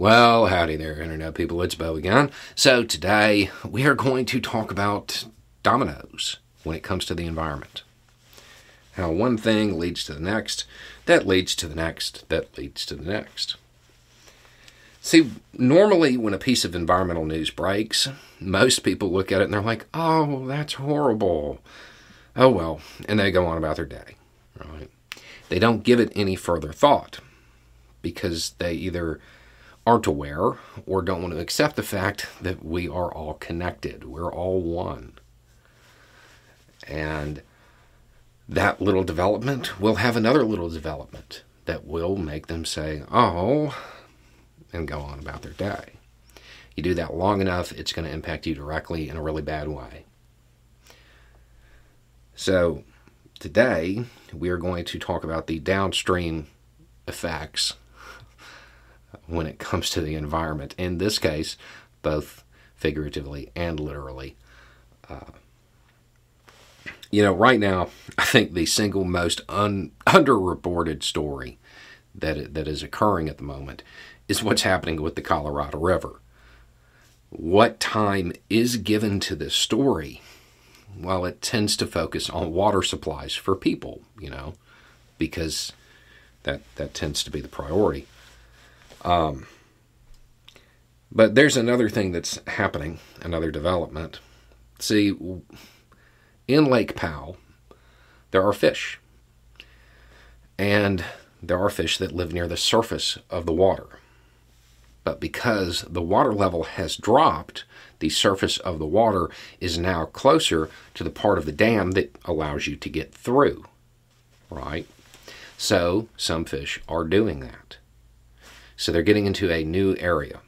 Well, howdy there, Internet people. It's Bo again. So, today we are going to talk about dominoes when it comes to the environment. How one thing leads to the next, that leads to the next, that leads to the next. See, normally when a piece of environmental news breaks, most people look at it and they're like, oh, that's horrible. Oh, well, and they go on about their day, right? They don't give it any further thought because they either aren't aware or don't want to accept the fact that we are all connected. We're all one. And that little development will have another little development that will make them say, oh, and go on about their day. You do that long enough, it's going to impact you directly in a really bad way. So, today we are going to talk about the downstream effects when it comes to the environment. In this case, both figuratively and literally. Uh, you know, right now, I think the single most un, underreported story that that is occurring at the moment is what's happening with the Colorado River. What time is given to this story? Well, it tends to focus on water supplies for people, you know, because that that tends to be the priority. Um, but there's another thing that's happening, another development. See, in Lake Powell, there are fish. And there are fish that live near the surface of the water. But because the water level has dropped, the surface of the water is now closer to the part of the dam that allows you to get through. Right? So some fish are doing that. So they're getting into a new area.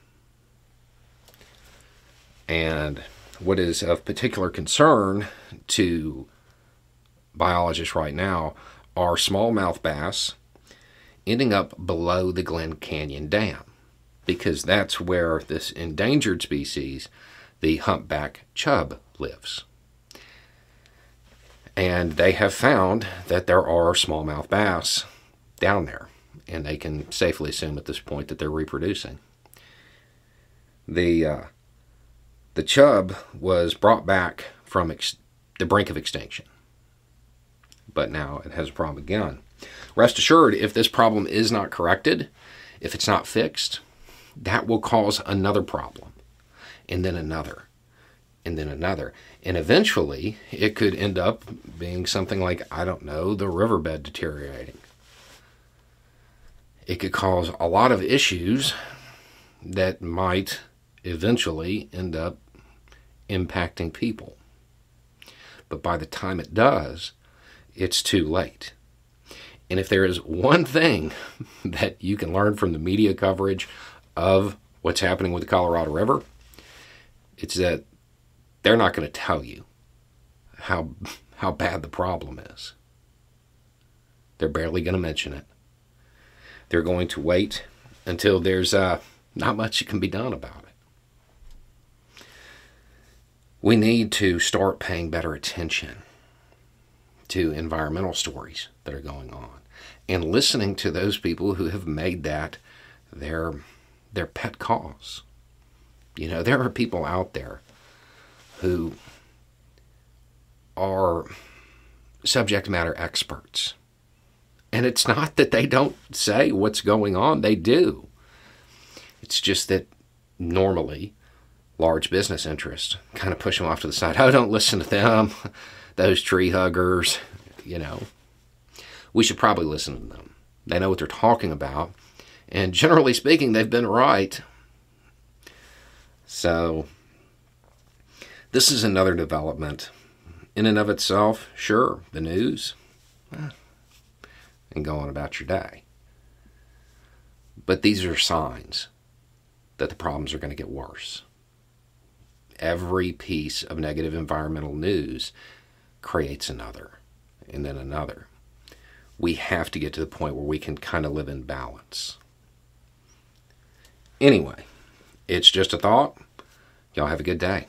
And what is of particular concern to biologists right now are smallmouth bass ending up below the Glen Canyon Dam because that's where this endangered species, the humpback chub, lives. And they have found that there are smallmouth bass down there and they can safely assume at this point that they're reproducing. The uh, the chub was brought back from ex- the brink of extinction, but now it has a problem again. Rest assured, if this problem is not corrected, if it's not fixed, that will cause another problem, and then another, and then another. And eventually, it could end up being something like, I don't know, the riverbed deteriorating it could cause a lot of issues that might eventually end up impacting people. But by the time it does, it's too late. And if there is one thing that you can learn from the media coverage of what's happening with the Colorado River, it's that they're not going to tell you how how bad the problem is. They're barely going to mention it. They're going to wait until there's uh, not much that can be done about it. We need to start paying better attention to environmental stories that are going on and listening to those people who have made that their their pet cause. You know, there are people out there who are subject matter experts and it's not that they don't say what's going on, they do. It's just that normally large business interests kind of push them off to the side. Oh, don't listen to them, those tree huggers, you know. We should probably listen to them. They know what they're talking about. And generally speaking, they've been right. So, this is another development. In and of itself, sure, the news. Eh, and go on about your day. But these are signs that the problems are going to get worse. Every piece of negative environmental news creates another, and then another. We have to get to the point where we can kind of live in balance. Anyway, it's just a thought. Y'all have a good day.